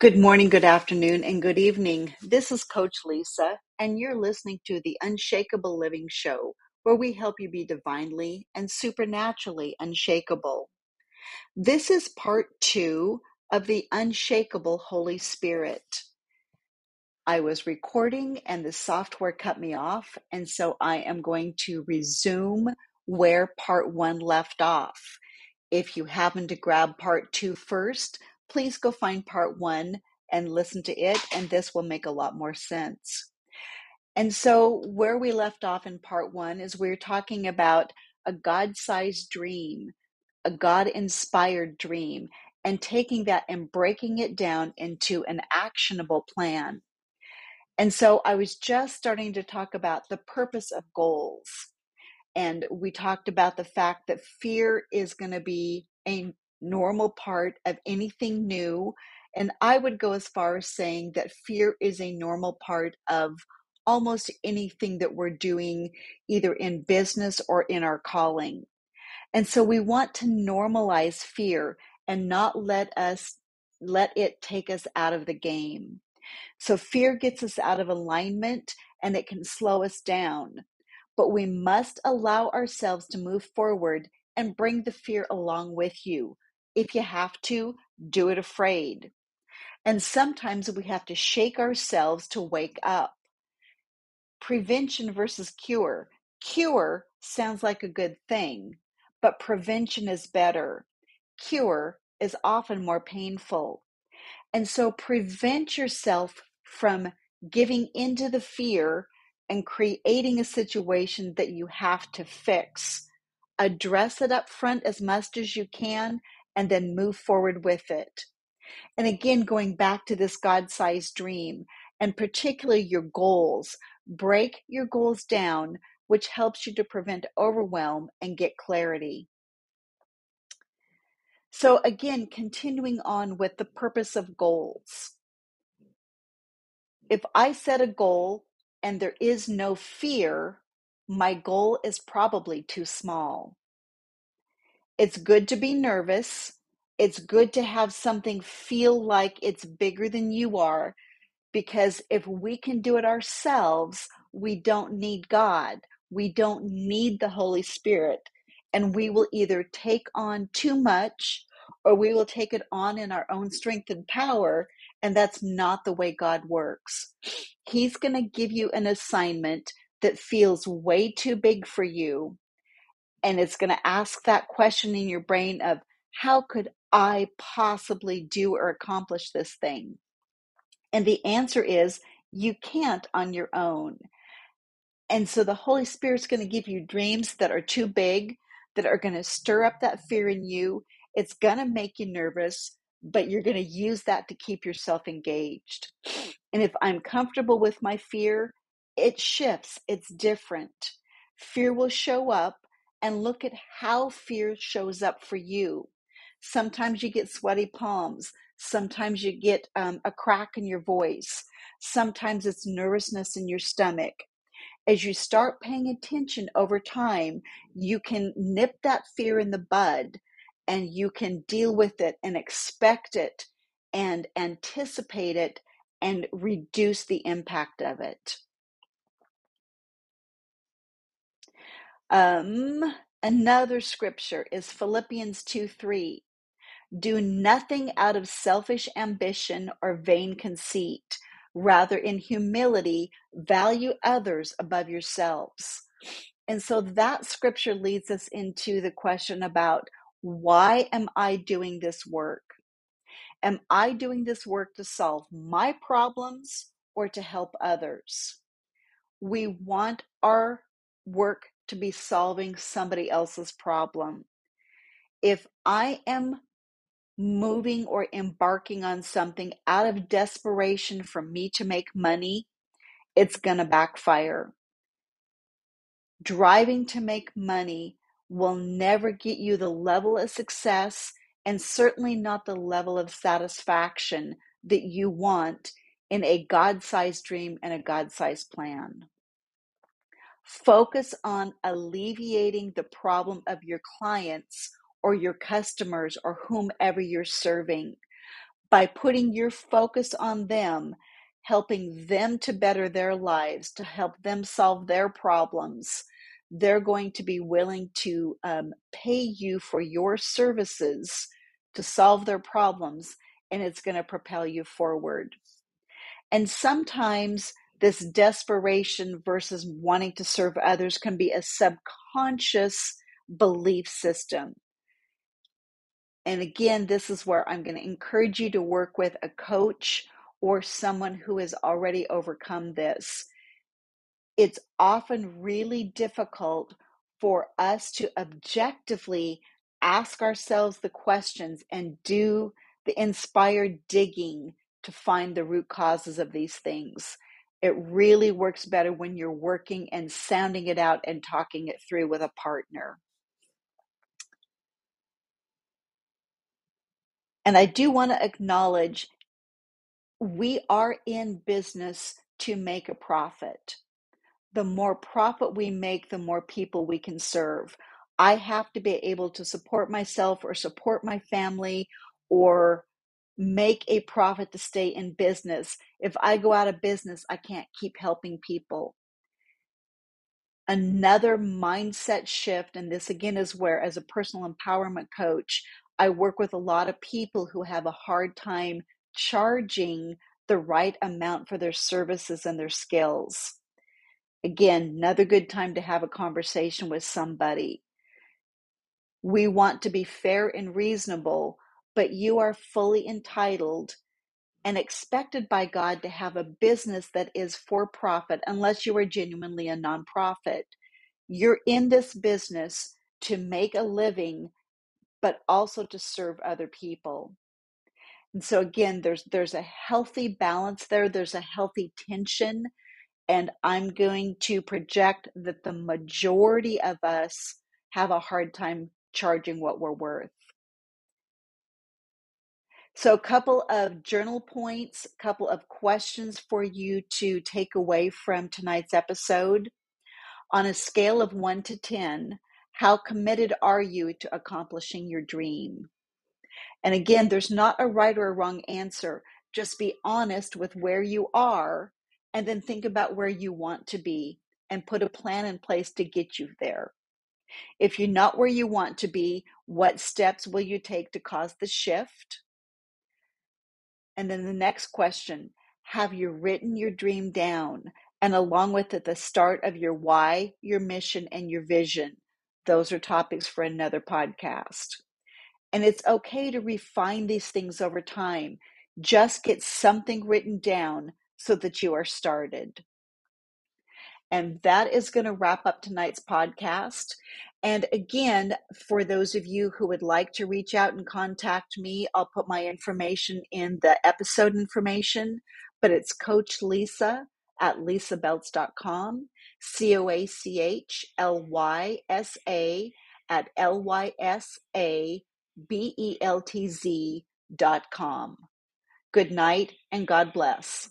Good morning, good afternoon, and good evening. This is Coach Lysa, and you're listening to the Unshakable Living Show, where we help you be divinely and supernaturally unshakable. This is part two of the Unshakable Holy Spirit. I was recording and the software cut me off, and so I am going to resume where part one left off. If you happen to grab part two first, please go find part one and listen to it, and this will make a lot more sense. And so, where we left off in part one is we we're talking about a God sized dream, a God inspired dream, and taking that and breaking it down into an actionable plan. And so, I was just starting to talk about the purpose of goals and we talked about the fact that fear is going to be a normal part of anything new. And I would go as far as saying that fear is a normal part of almost anything that we're doing, either in business or in our calling. And so we want to normalize fear and not let us let it take us out of the game. So fear gets us out of alignment and it can slow us down but we must allow ourselves to move forward and bring the fear along with you. If you have to, do it afraid. And sometimes we have to shake ourselves to wake up. Prevention versus cure. Cure sounds like a good thing, but prevention is better. Cure is often more painful. And so prevent yourself from giving into the fear and creating a situation that you have to fix. Address it up front as much as you can and then move forward with it. And again, going back to this God sized dream and particularly your goals, break your goals down, which helps you to prevent overwhelm and get clarity. So, again, continuing on with the purpose of goals. If I set a goal and there is no fear, my goal is probably too small. It's good to be nervous. It's good to have something feel like it's bigger than you are, because if we can do it ourselves, we don't need God. We don't need the Holy Spirit. And we will either take on too much or we will take it on in our own strength and power. And that's not the way God works. He's going to give you an assignment that feels way too big for you. And it's going to ask that question in your brain of, how could I possibly do or accomplish this thing? And the answer is, you can't on your own. And so the Holy Spirit's going to give you dreams that are too big, that are going to stir up that fear in you. It's going to make you nervous, but you're going to use that to keep yourself engaged. And if I'm comfortable with my fear, it shifts, it's different. Fear will show up, and look at how fear shows up for you. Sometimes you get sweaty palms. Sometimes you get um, a crack in your voice. Sometimes it's nervousness in your stomach. As you start paying attention over time, you can nip that fear in the bud and you can deal with it and expect it and anticipate it and reduce the impact of it. Um, another scripture is Philippians 2 3. Do nothing out of selfish ambition or vain conceit. Rather, in humility, value others above yourselves. And so that scripture leads us into the question about why am I doing this work? Am I doing this work to solve my problems or to help others? We want our work to be solving somebody else's problem. If I am moving or embarking on something out of desperation for me to make money, it's going to backfire. Driving to make money will never get you the level of success and certainly not the level of satisfaction that you want in a God sized dream and a God sized plan. Focus on alleviating the problem of your clients or your customers or whomever you're serving. by putting your focus on them, helping them to better their lives, to help them solve their problems, they're going to be willing to um, pay you for your services to solve their problems, and it's going to propel you forward. And sometimes this desperation versus wanting to serve others can be a subconscious belief system. And again, this is where I'm going to encourage you to work with a coach or someone who has already overcome this. It's often really difficult for us to objectively ask ourselves the questions and do the inspired digging to find the root causes of these things. It really works better when you're working and sounding it out and talking it through with a partner. And I do want to acknowledge we are in business to make a profit. The more profit we make, the more people we can serve. I have to be able to support myself or support my family or make a profit to stay in business. If I go out of business, I can't keep helping people another mindset shift. And this again is where, as a personal empowerment coach, I work with a lot of people who have a hard time charging the right amount for their services and their skills. Again, another good time to have a conversation with somebody. We want to be fair and reasonable, but you are fully entitled and expected by God to have a business that is for profit unless you are genuinely a nonprofit. You're in this business to make a living, but also to serve other people. And so again, there's there's a healthy balance there. There's a healthy tension. And I'm going to project that the majority of us have a hard time charging what we're worth. So, a couple of journal points, a couple of questions for you to take away from tonight's episode. On a scale of one to 10, how committed are you to accomplishing your dream? And again, there's not a right or a wrong answer. Just be honest with where you are and then think about where you want to be and put a plan in place to get you there. If you're not where you want to be, what steps will you take to cause the shift? And then the next question Have you written your dream down? And along with it, the start of your why, your mission, and your vision. Those are topics for another podcast. And it's okay to refine these things over time. Just get something written down so that you are started. And that is going to wrap up tonight's podcast. And again, for those of you who would like to reach out and contact me, I'll put my information in the episode information, but it's Coach Lysa at lysabeltz.com, C O A C H L Y S A at L Y S A B E L T Z dot com. Good night and God bless.